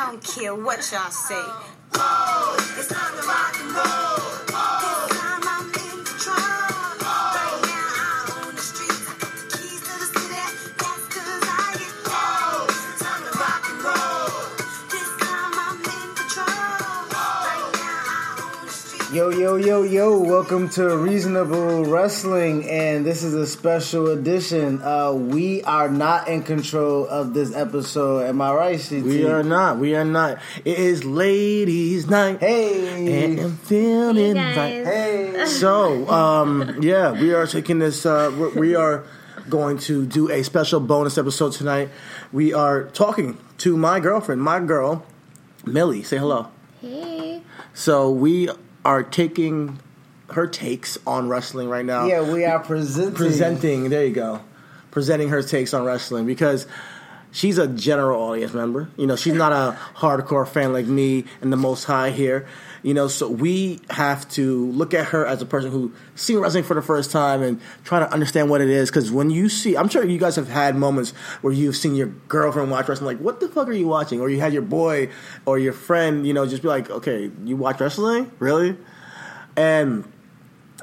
I don't care what y'all say. Oh, it's time to rock and roll. Yo, yo, yo, yo, welcome to Reasonable Wrestling, and this is a special edition. Uh, we are not in control of this episode. Am I right, CT? We are not. We are not. It is ladies' night. Hey! And I'm feeling Hey, right. guys. Hey! So, um, yeah, we are taking this. Uh, we- we are going to do a special bonus episode tonight. We are talking to my girlfriend, my girl, Milli. Say hello. Hey. So we are taking her takes on wrestling right now. Yeah, we are presenting. presenting. There you go. Presenting her takes on wrestling because she's a general audience member. You know, she's not a hardcore fan like me and the Most High here. You know, so we have to look at her as a person who seen wrestling for the first time and try to understand what it is. Because when you see, I'm sure you guys have had moments where you've seen your girlfriend watch wrestling, like, what the fuck are you watching? Or you had your boy or your friend, you know, just be like, okay, you watch wrestling, really? And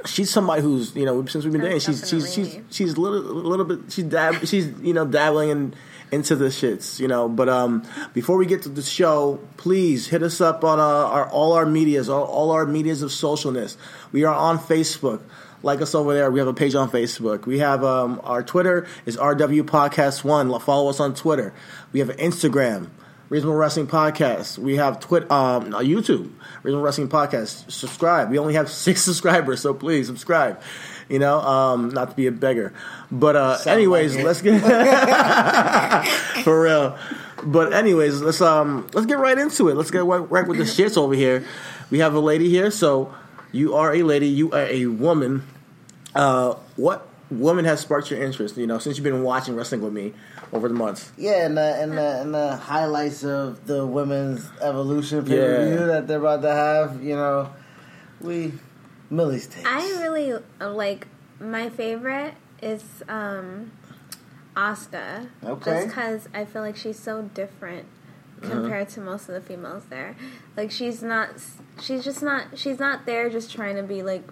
she's somebody who's you know since we've been dating, she's she's she's she's a little a little bit she's dab she's you know dabbling in into the shits you know. But um, before we get to the show, please hit us up on uh, our all our medias, all, all our medias of socialness. We are on Facebook. Like us over there. We have a page on Facebook. We have um, our Twitter is RW Podcast One. Follow us on Twitter. We have Instagram. Reasonable Wrestling Podcast. We have Twit, um, YouTube, Reasonable Wrestling Podcast. Subscribe. We only have six subscribers, so please subscribe. You know, um, not to be a beggar, but uh, anyways, like let's get for real. But anyways, let's um let's get right into it. Let's get right, right with the shits over here. We have a lady here, so you are a lady. You are a woman. Uh, what woman has sparked your interest? You know, since you've been watching wrestling with me over the months. Yeah, and the, and, the, and the highlights of the women's evolution pay per view Yeah. that they're about to have, you know, we. Milli's takes. I really uh, like my favorite is um Asuka. Okay. Just because I feel like she's so different compared to most of the females there. Like she's not. She's just not. She's not there just trying to be like.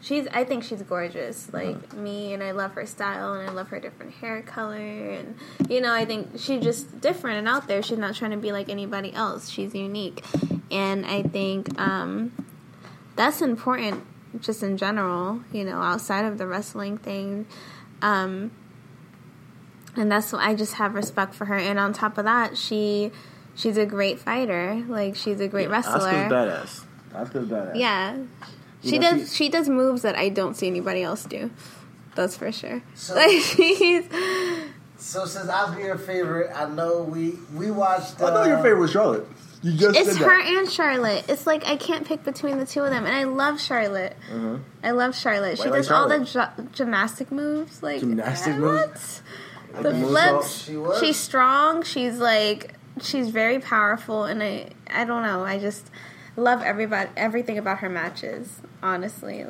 She's. I think she's gorgeous, like me, and I love her style, and I love her different hair color, and you know, I think she's just different and out there. She's not trying to be like anybody else. She's unique, and I think um, that's important just in general, you know, outside of the wrestling thing. Um, and that's why I just have respect for her. And on top of that, she she's a great fighter. Like she's a great wrestler. Asuka's badass. Asuka's badass. Yeah. She You know, does she- she does moves that I don't see anybody else do. That's for sure. So- like she's So since I'll be your favorite, I know we we watched. Uh, I thought your favorite was Charlotte. You just it's said her that. and Charlotte. It's like I can't pick between the two of them, and I love Charlotte. Mm-hmm. I love Charlotte. Why she you like does all the Charlotte? gi- gymnastic moves, like Gymnastic what? moves? The the flips. She was. She's strong. She's like she's very powerful, and I I don't know. I just love everybody everything about her matches. Honestly,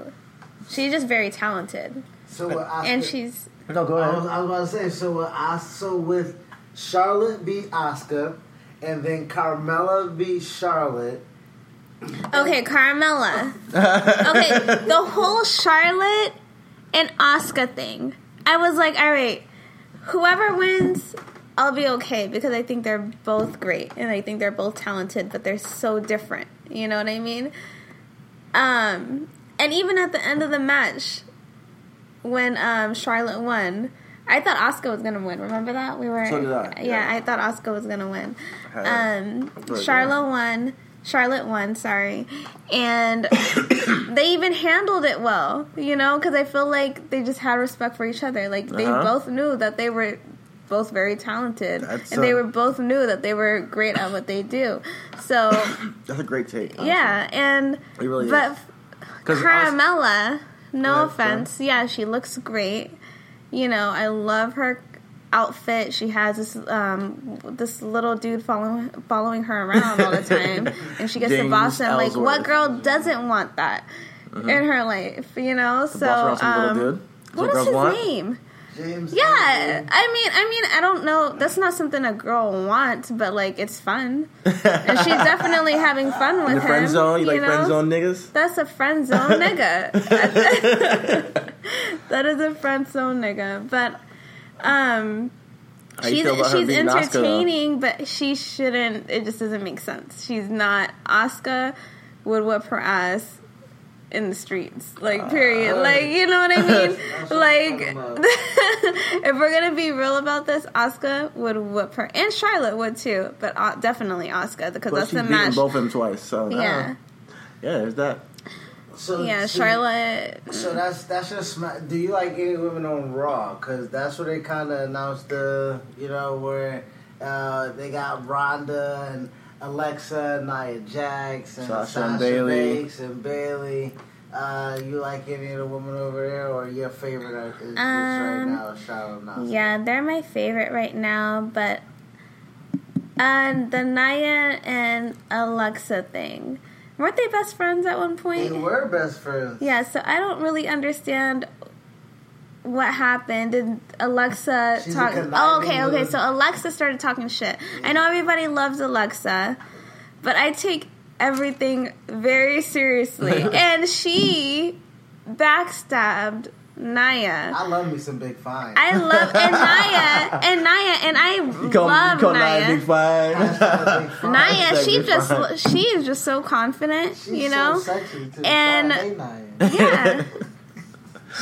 she's just very talented, So with Asuka, and she's No, go I ahead. was, I was about to say so. With Os, so with Charlotte beat Asuka, and then Carmella beat Charlotte. Okay, Carmella. okay, the whole Charlotte and Asuka thing. I was like, all right, whoever wins, I'll be okay because I think they're both great and I think they're both talented, but they're so different. You know what I mean? Um, and even at the end of the match, when um, Charlotte won, I thought Asuka was gonna win. Remember that we were? So did I, Yeah, yeah. I thought Asuka was gonna win. Um, Charlotte won. Charlotte won. Sorry, and they even handled it well. You know, because I feel like they just had respect for each other. Like they Uh-huh. both knew that they were both very talented, That's, and they were both knew that they were great at what they do. So That's a great take. honestly. yeah, and It really but is. Carmella, no offense, yeah, she looks great. You know, I love her outfit. She has this um this little dude following following her around all the time, and she gets to James boss him. Like, what girl doesn't want that in her life? You know, so boss around little um, what is his want? name? James. Yeah. I mean, I mean, I don't know. That's not something a girl wants, but like, it's fun, and she's definitely having fun with In the him. friend zone, you, like know? friend zone niggas? That's a friend zone nigga. that is a friend zone nigga. But um, she's feel about her she's entertaining, but she shouldn't. It just doesn't make sense. She's not. Asuka would whip her ass in the streets. Like period. like you know what I mean? Like I'm talking about. if we're gonna be real about this, Asuka would whip her, and Charlotte would too. But uh, definitely Asuka because But that's she's the match. both of them twice, so Yeah, yeah, there's that. So, yeah. so- Charlotte. So that's that's just. sma- Do you like any women on Raw? Because that's where they kind of announced the, you know, where uh, they got Ronda and Alexa, Nia Jax, and Sasha Sasha, and Bayley. Banks and Bayley. Uh, you like any of the women over there, or your favorite artist is right Um, now, Charlotte? Asuka? Yeah, they're my favorite right now, but uh, the Nia and Alexa thing. Weren't they best friends at one point? They were best friends. Yeah, so I don't really understand what happened. Did Alexa She's talk? Oh, okay, okay. So Alexa started talking shit. I know everybody loves Alexa, but I take everything very seriously. and she backstabbed Nia. I love me some Big Fine. I love and Nia and Nia and I You call, love you call Nia. Nia Big Five. Hashtag Big Fine. Nia, Hashtag she Big just Fine. she is just so confident, She's you know. so sexy too. And- I hate Nia. yeah,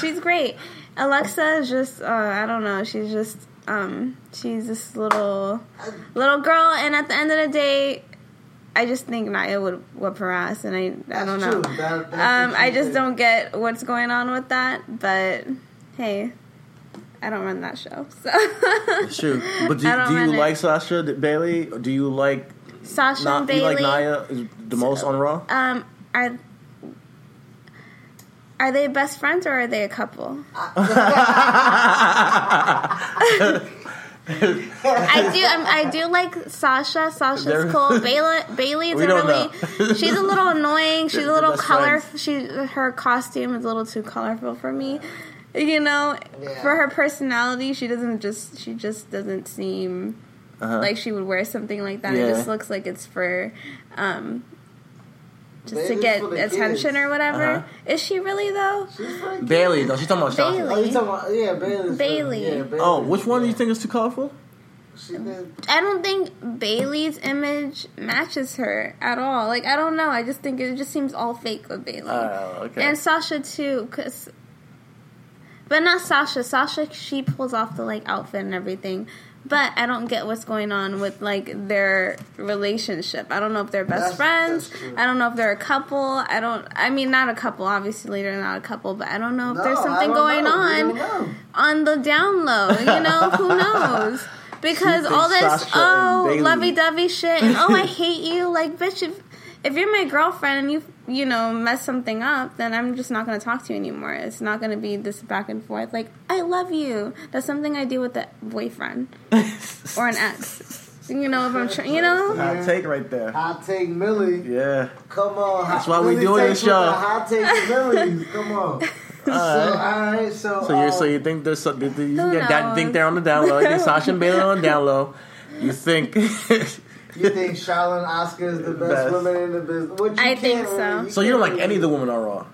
she's great. Alexa is just uh, I don't know. She's just um she's this little little girl, and at the end of the day, I just think Nia would whip her ass, and I I don't know. true. That- that's Um, I just did. don't get what's going on with that, but hey. I don't run that show, so It's true. But do, don't you run it. like Sasha Bayley? Do you like Sasha not? and Do you Bayley. like Nia the most on Raw? Um, are are they best friends or are they a couple? I do. Um, I do like Sasha. Sasha's They're- cool. Bayley. Bayley's a really. know. she's a little annoying. She's a little color. friends. She her costume is a little too colorful for me. You know, Yeah. for her personality, she doesn't just. She just doesn't seem Uh-huh. like she would wear something like that. Yeah. It just looks like it's for. um just to get attention kids. or whatever. Uh-huh. Is she really though? She's pretty Bailey, though. She's talking about Sasha. Bayley. Oh, you talking about yeah, Bayley. Bayley. Yeah, Bayley. Oh, which one do you think is too colorful? She did. I don't think Bayley's image matches her at all. Like I don't know. I just think it just seems all fake with Bayley. Oh, okay. And Sasha too, cause, but not Sasha. Sasha she pulls off the like outfit and everything, but I don't get what's going on with like their relationship. I don't know if they're best That's- friends. that's. I don't know if they're a couple. I don't. I mean, not a couple. Obviously, they're not a couple. But I don't know if No, there's something going know. On on the down low. You know, who knows? Because all this Sasha oh lovey dovey shit and oh I hate you like bitch if if you're my girlfriend and you you know mess something up then I'm just not gonna talk to you anymore. It's not gonna be this back and forth like I love you. That's something I do with a boyfriend or an ex. You know if I'm tr- you know Hot take right there. Hot take Milli. Yeah. Come on. That's why we Milli doing takes this show. with the Hot take Milli. Come on. So, all right. So, So you so um, you think there's some, you Who got think they're on the down low. You think Sasha and Bayley on the down low. You think you think Charlotte and Asuka is the best, Best. women in the business? Which you I think so. really- so you don't like any of the women on Raw?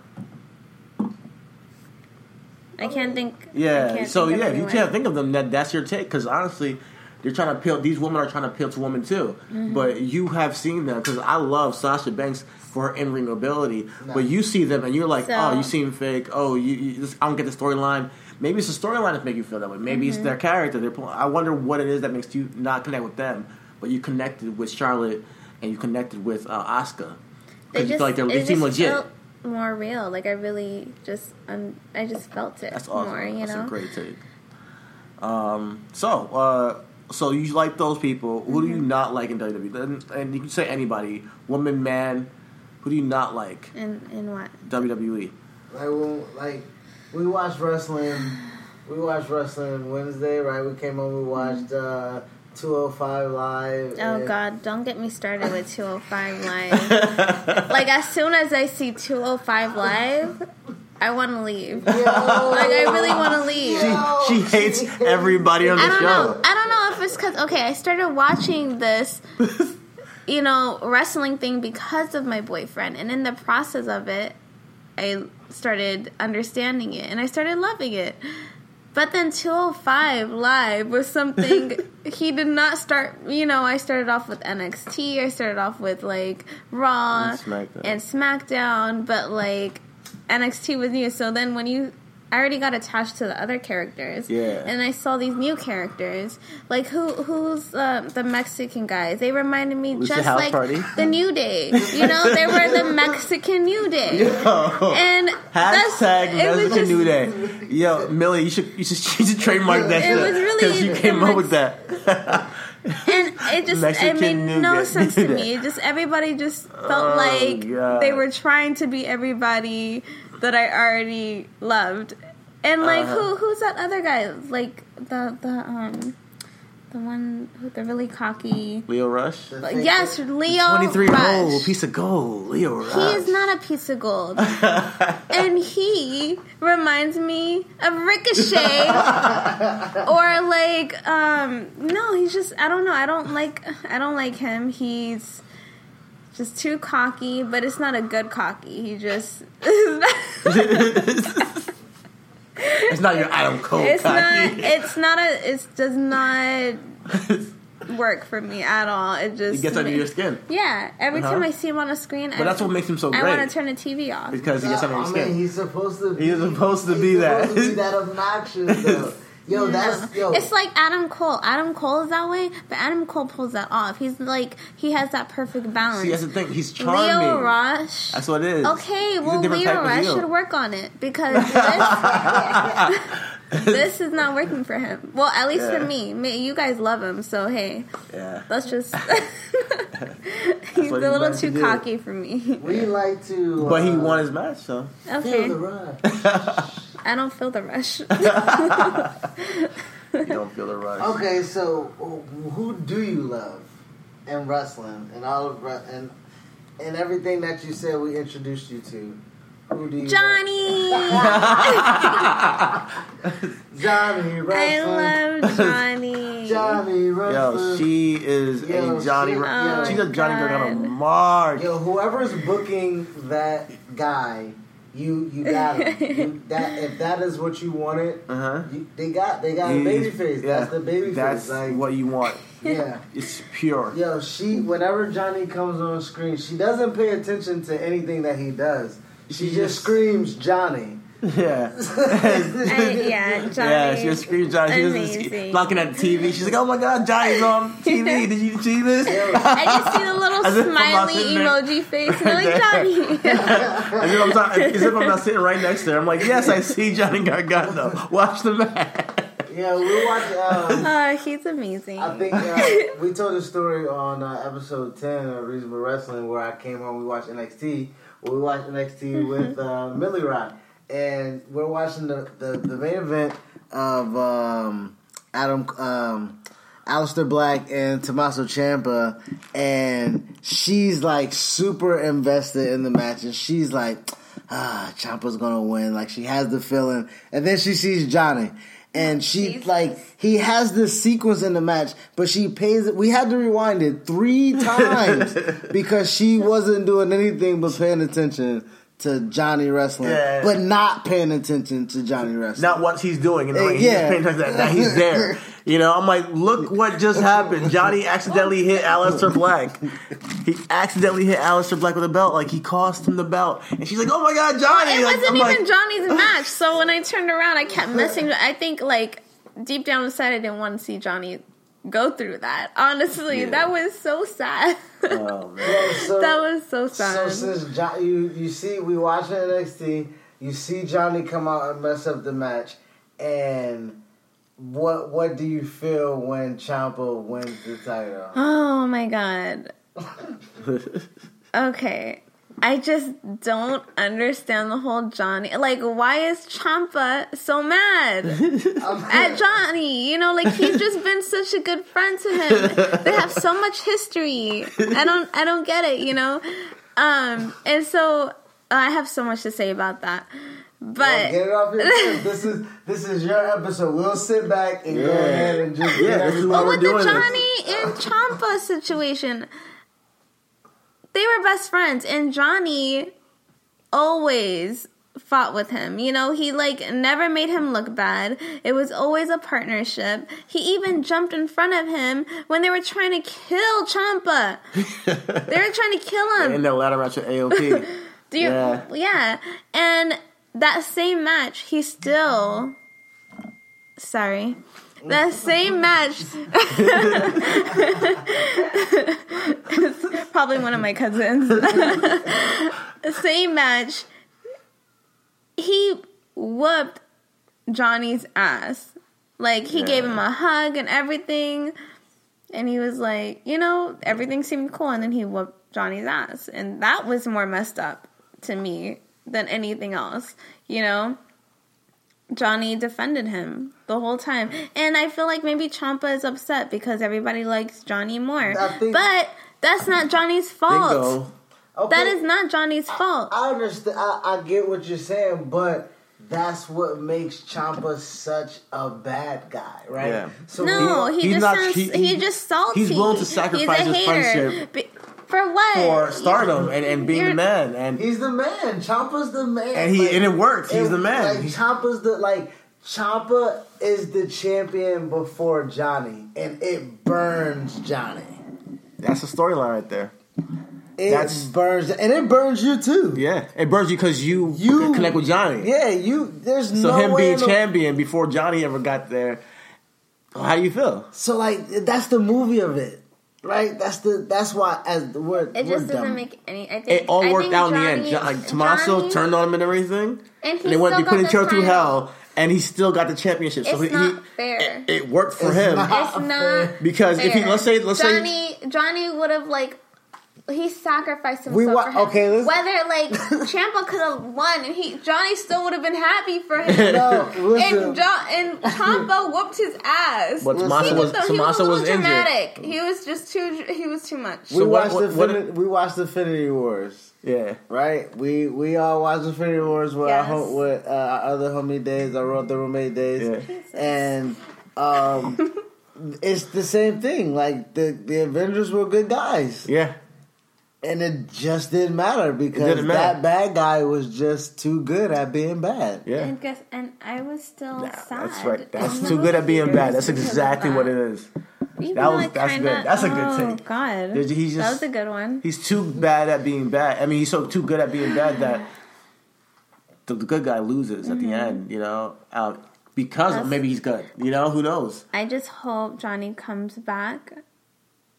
I can't think Yeah. can't So think yeah, if you can't think of them, that that's your take. Because honestly, they're trying to appeal. These women are trying to appeal to women too. Mm-hmm. But you have seen them because I love Sasha Banks for her in ring ability. No. But you see them and you're like, So- oh, you seem fake. Oh, you, you just, I don't get the storyline. Maybe it's the storyline that make you feel that way. Maybe Mm-hmm. it's their character. They're, I wonder what it is that makes you not connect with them, but you connected with Charlotte and you connected with uh, Asuka. they Because you just, feel like they're, they it seem just legit. felt more real. Like I really just um, I just felt it That's awesome. more. You That's know. a great take. Um, so, uh, so you like those people. Who do you Mm-hmm. not like in WWE? And, and you can say anybody, woman, man. Who do you not like In in what? WWE? Like, when, like we watched wrestling. We watched wrestling Wednesday, right? We came home. We watched uh, 205 live. Oh God! Don't get me started with 205 live. like as soon as I see 205 live, I want to leave. Yo. Like I really want to leave. She, she hates everybody on the I don't show. know. I don't know if it's because okay, I started watching this, you know, wrestling thing because of my boyfriend, and in the process of it, I started understanding it and I started loving it. But then 205 live was something he did not start. You know, I started off with NXT. I started off with like Raw And SmackDown. and SmackDown, but like NXT was new. So then when you, I already got attached to the other characters. Yeah. And I saw these new characters, like who who's uh, the Mexican guys? They reminded me just like party? the New Day. You know, they were the Mexican New Day. And Hashtag Mexican just- New Day. Yo, Milli, you should you should, you should trademark that It was really because you came up Mex- with that. and it just Mexican it made no Day. sense to me. It just everybody just felt Oh, like God. they were trying to be everybody that I already loved. And like Uh-huh. who who's that other guy? Like the the um the one with the really cocky Lio Rush, The yes, Lio twenty three year old piece of gold. Lio Rush. He is not a piece of gold. and he reminds me of Ricochet. or like um no, he's just I don't know. I don't like I don't like him. He's just too cocky, but it's not a good cocky. He just It's not your Adam Cole. It's not it's not a it does not work for me at all. It just it gets under your skin Yeah, every Uh-huh. time I see him on a screen, But that's what makes him so I want to turn the TV off. because he gets under your I skin. mean, he's supposed to. He's supposed to be he's that. supposed to be that obnoxious though. Yo, that's yo. It's like Adam Cole. Adam Cole is that way, but Adam Cole pulls that off. He's like he has that perfect balance. See, that's the thing. He's charming. Lio Rush. That's what it is. Okay, He's well different Lio type of Rush heel. should work on it because this, this is not working for him. Well, at least Yeah. for me. Me- You guys love him, so hey, Yeah. let's just. He's a little meant to too do. cocky for me. we like to. But he uh, won his match, so Feel Okay, the rush. I don't feel the rush. you don't feel the rush. Okay, so who do you love in wrestling and all of re- and and everything that you said we introduced you to? Who do you Johnny, love? Johnny I wrestling. love Johnny. Johnny Yo, wrestling. she is Yo, a Johnny. she- Ro- yo. she's a Johnny God. Gargano mark. Yo, whoever's booking that guy, you you got him. you, that if that is what you wanted, Uh huh. you, they got they got a baby face. That's the baby That's face. Like, what you want. yeah. It's pure. Yo, she whenever Johnny comes on screen, she doesn't pay attention to anything that he does. She She just just- screams Johnny. Yeah. I, yeah, Johnny. Yeah, she was screaming Johnny. She was Amazing. looking at the TV. She's like, "Oh my God, Johnny's on TV! Did you see this?" I just see the little As if I'm not smiley sitting there. emoji face, and I'm like Johnny. As if, I'm not, as if I'm not sitting right next to her. I'm like, "Yes, I see Johnny Gargano. Watch the match." Yeah, we watched. Um, uh, he's amazing. I think uh, we told a story on uh, episode ten of Reasonable Wrestling where I came home, We watched NXT. Well, we watched NXT with uh, Millie Rock, and we're watching the, the, the main event of um, Adam. Um, Aleister Black and Tommaso Ciampa, and she's like super invested in the match, and she's like, ah, Ciampa's gonna win. Like she has the feeling, and then she sees Johnny, and she Jesus. like he has this sequence in the match, but she pays it. We had to rewind it three times because she wasn't doing anything but paying attention to Johnny wrestling, Yeah. but not paying attention to Johnny wrestling. Not what he's doing. You know, he's yeah. just paying attention that, that he's there. You know, I'm like, look what just happened. Johnny accidentally hit Aleister Black. He accidentally hit Aleister Black with a belt. Like he cost him the belt, and she's like, "Oh my God, Johnny!" it Like, wasn't I'm even like, Johnny's match. So when I turned around, I kept messing. I think like deep down inside, I didn't want to see Johnny go through that. Honestly, Yeah. that was so sad. Oh man. So- that was so sad. So since jo- you you see we watch NXT, you see Johnny come out and mess up the match, and what what do you feel when Ciampa wins the title? oh my god. Okay. I just don't understand the whole Johnny. Like, why is Ciampa so mad at Johnny? You know, like he's just been such a good friend to him. They have so much history. I don't, I don't get it. You know, um, and so I have so much to say about that. But Get it off your chest. This is this is your episode. We'll sit back and go ahead and just Yeah, this is everything. what But we're with the doing this. Johnny and Ciampa situation, they were best friends, and Johnny always fought with him. You know, he like never made him look bad. It was always a partnership. He even jumped in front of him when they were trying to kill Ciampa. they were trying to kill him. in the ladder match with AOP. Do you, Yeah. yeah. And that same match, he still. Sorry. That same match. it's probably one of my cousins. the same match. He whooped Johnny's ass. Like, he gave him a hug and everything. And he was like, you know, everything seemed cool. And then he whooped Johnny's ass. And that was more messed up to me than anything else, you know? Johnny defended him the whole time. And I feel like maybe Ciampa is upset because everybody likes Johnny more. Think- but that's not Johnny's fault. Okay, That is not Johnny's fault. I understand. I, I get what you're saying, but that's what makes Ciampa such a bad guy, right? Yeah. So no, he- he, he's just not- sounds, he- he's he- just salty. he's willing to sacrifice He's a his hater. friendship Be- for what? For stardom and, and being You're- the man. And he's the man. Ciampa's the man, and he Like, and it works. He's it- the man. Like Ciampa's the like Ciampa is the champion before Johnny, and it burns Johnny. that's the storyline right there. It That's- burns, and it burns you too. Yeah, it burns you because you, You- connect with Johnny. Yeah, you. There's So no him way being in the- champion before Johnny ever got there, how do you feel? So like that's the movie of it, right? That's the that's why as the word It just doesn't dumb. make any. I think It all I worked think out in the end. Johnny- Jo- Like Tommaso Johnny- turned on him and everything, and, he they went. They still put in got through hell, and he still got the championship. so It's he, not he- fair. It, it worked for It's him not It's not because if he let's say let's say Johnny Johnny would have like he sacrificed himself We wa- for him. okay, let's- Whether like Ciampa could have won and he Johnny still would have been happy for him. No, listen. and John and Ciampa whooped his ass. But He Tommaso was just- he was, Tommaso a was little injured. dramatic. He was just too. He was too much. we So what- watched what- what- Infinity, we watched Infinity Wars, Yeah, right? We we all watched Infinity Wars with our Yes. home, with uh, our other homie days, our other roommate days, Yeah. and um, it's the same thing. Like the the Avengers were good guys, yeah. And it just didn't matter because didn't matter. that bad guy was just too good at being bad. Yeah. And guess, and I was still Nah, sad. that's right. That's too good at being bad. That's because of exactly what it is. Even That was- I that's kinda- good. That's a good oh, take. God, There's- he's that was a good one. He's too bad at being bad. I mean, he's so too good at being bad that the, the good guy loses at the end. You know, um, because That's- maybe he's good. You know, who knows? I just hope Johnny comes back.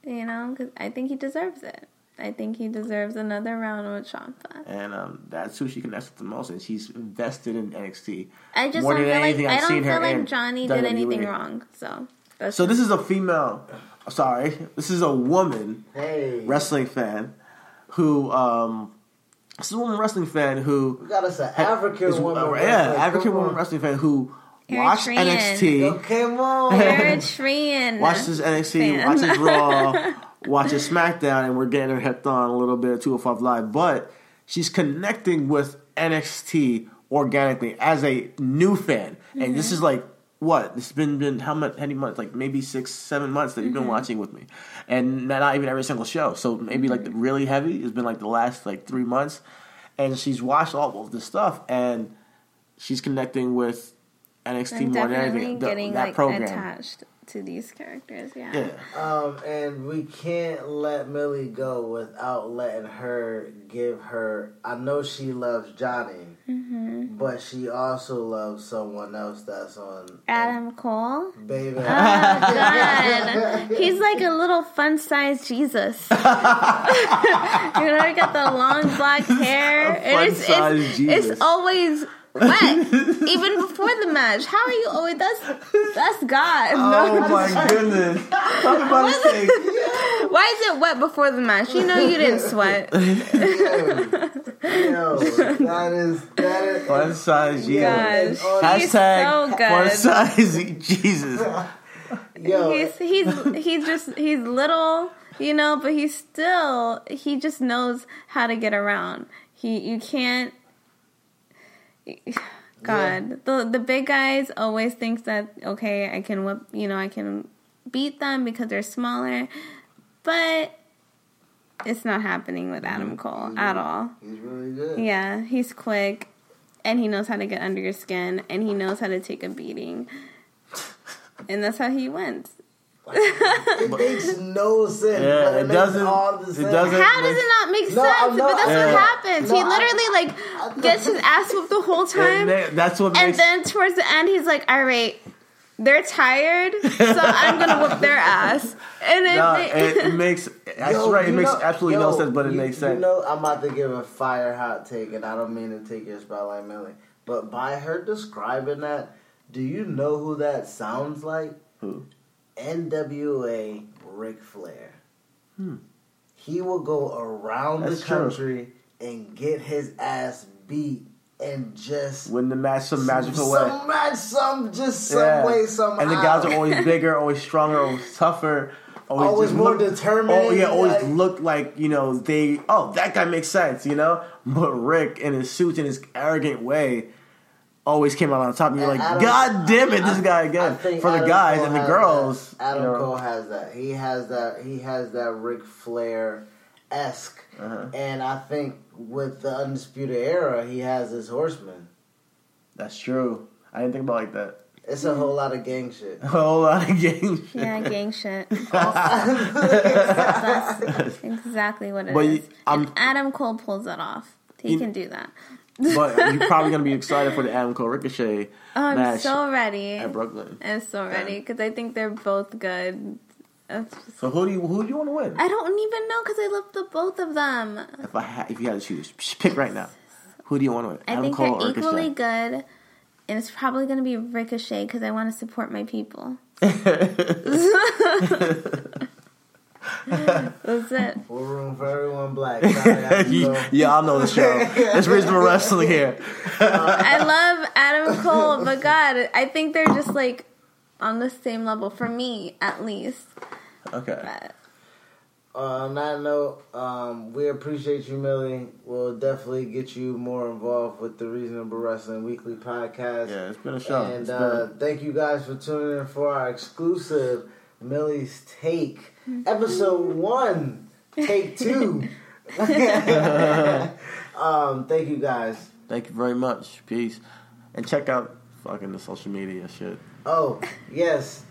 You know, because I think he deserves it. I think he deserves another round with Ciampa. And um, that's who she connects with the most, and she's invested in NXT. I just More don't than feel like anything I I've don't seen her feel like in Johnny did WWE. anything wrong. So that's So this is a female. Sorry, this is a woman Hey, wrestling fan who. Um, this is a woman wrestling fan who we got us an African is- woman. uh, wrestler. yeah, African Come woman wrestling fan who Eritrean. watched NXT. Yo, Come on. Eritrean. watches NXT, fan. watches Raw, watches SmackDown, and we're getting her hipped on a little bit of 205 Live. But she's connecting with NXT organically as a new fan. And this mm-hmm. is like, what? This has been, been how much, many months? Like maybe six, seven months that you've been mm-hmm. watching with me. And not even every single show. So maybe like really heavy has been like the last like three months. And she's watched all of this stuff and she's connecting with NXT I'm more than anything. The- getting that like program. attached to these characters. Yeah. Yeah. Um, and we can't let Milli go without letting her give her. I know she loves Johnny, Mm-hmm. but she also loves someone else that's on Adam Cole. Baby. Oh God, he's like a little fun-sized Jesus. you know, he got the long black hair. A and it's, fun-sized it's, Jesus. it's always wet, even before the match. How are you always? That's that's God. Oh my goodness. Talk about his take. Why is it wet before the match? You know you didn't sweat. Yo, that is that is. Fun size Jesus. Gosh, Gosh. he's Hashtag so fun good. size Jesus. Yo, He's he's he's just he's little, you know, but he's still he just knows how to get around. He you can't God, the the big guys always think that okay, I can whip, you know, I can beat them because they're smaller, but it's not happening with Adam mm-hmm. Cole at all. He's really good. Yeah, he's quick, and he knows how to get under your skin, and he knows how to take a beating, and that's how he wins. It makes no sense. Yeah, but it, it doesn't- All the it doesn't- How does it not make No, sense? Not- but that's Yeah. what happens. No, he I- literally like gets his ass whooped the whole time. And that's what And makes then towards the end, he's like, "All right, they're tired, so I'm gonna whoop their ass." And it, no, ma- it, it makes that's Yo, right. It makes know- absolutely no sense, but it you- makes sense. You know, I'm about to give a fire hot take, and I don't mean to take your spotlight, Milli. But by her describing that, do you know who that sounds like? Who? NWA Ric Flair. He will go around Hmm. That's the true. country and get his ass beat and just Win the match some magical way. some match, some just some Yeah. way, somehow. And the guys are always bigger, always stronger, always tougher. Always, Always more look- determined, Oh yeah, always like- look like you know they. Oh, that guy makes sense, you know. But Ric in his suit in his arrogant way always came out on top. And you're like, Adam- God damn it, this I- guy again. think For the Adam guys Cole and the girls, that. Adam you know. Cole has that. He has that. He has that Ric Flair esque, Uh-huh. and I think with the Undisputed Era, he has his Horseman. That's true. I didn't think about it like that. It's a whole lot of gang shit. A whole lot of games. yeah, gang shit. That's exactly what it is. But you- I'm- and Adam Cole pulls that off. He You- can do that. But you're probably gonna be excited for the Adam Cole Ricochet Oh, I'm match so ready. at Brooklyn. I'm so ready because I think they're both good. So who do you who do you want to win? I don't even know because I love the both of them. If I ha- if you had to choose, pick right now. Who do you want to win? I Adam think Cole they're equally good, and it's probably going to be Ricochet because I want to support my people. That's it. Full room for everyone black. You- Cole. yeah, I know the show. It's reasonable wrestling here. I love Adam Cole, but God, I think they're just like on the same level for me, at least. Okay. But Uh, on that note, um, we appreciate you, Milli. We'll definitely get you more involved with the Reasonable Wrestling Weekly podcast. Yeah, it's been a show. And uh, been- thank you guys for tuning in for our exclusive Milli's Take, episode one, take two. um, thank you guys. Thank you very much. Peace. And check out fucking the social media shit. Oh, yes.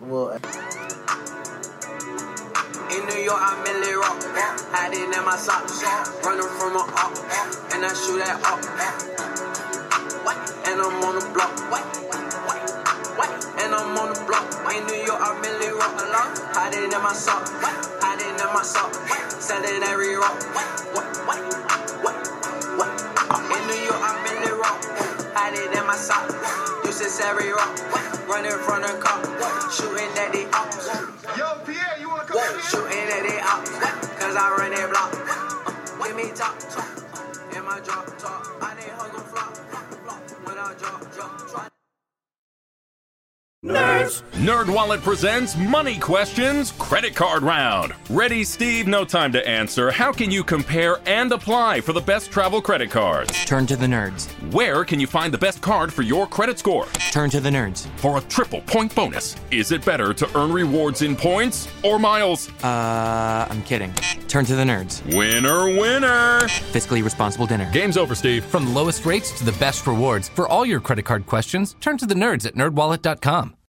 Well, In New York, I'm Millie Rock. Hiding in my socks. Running from a up. And I shoot that up. And I'm on the block. In my sock. What? Hiding in my sock. Selling every rock. What? What? What? What? In New York, I'm Millie Rock. Hiding in my sock. Uses every rock. Running from the cop. NerdWallet presents Money Questions Credit Card Round. Ready, Steve? No time to answer. How can you compare and apply for the best travel credit cards? Turn to the nerds. Where can you find the best card for your credit score? Turn to the nerds. For a triple point bonus, is it better to earn rewards in points or miles? Uh, I'm kidding. Turn to the nerds. Winner, winner! Fiscally responsible dinner. Game's over, Steve. From the lowest rates to the best rewards, for all your credit card questions, turn to the nerds at nerdwallet.com.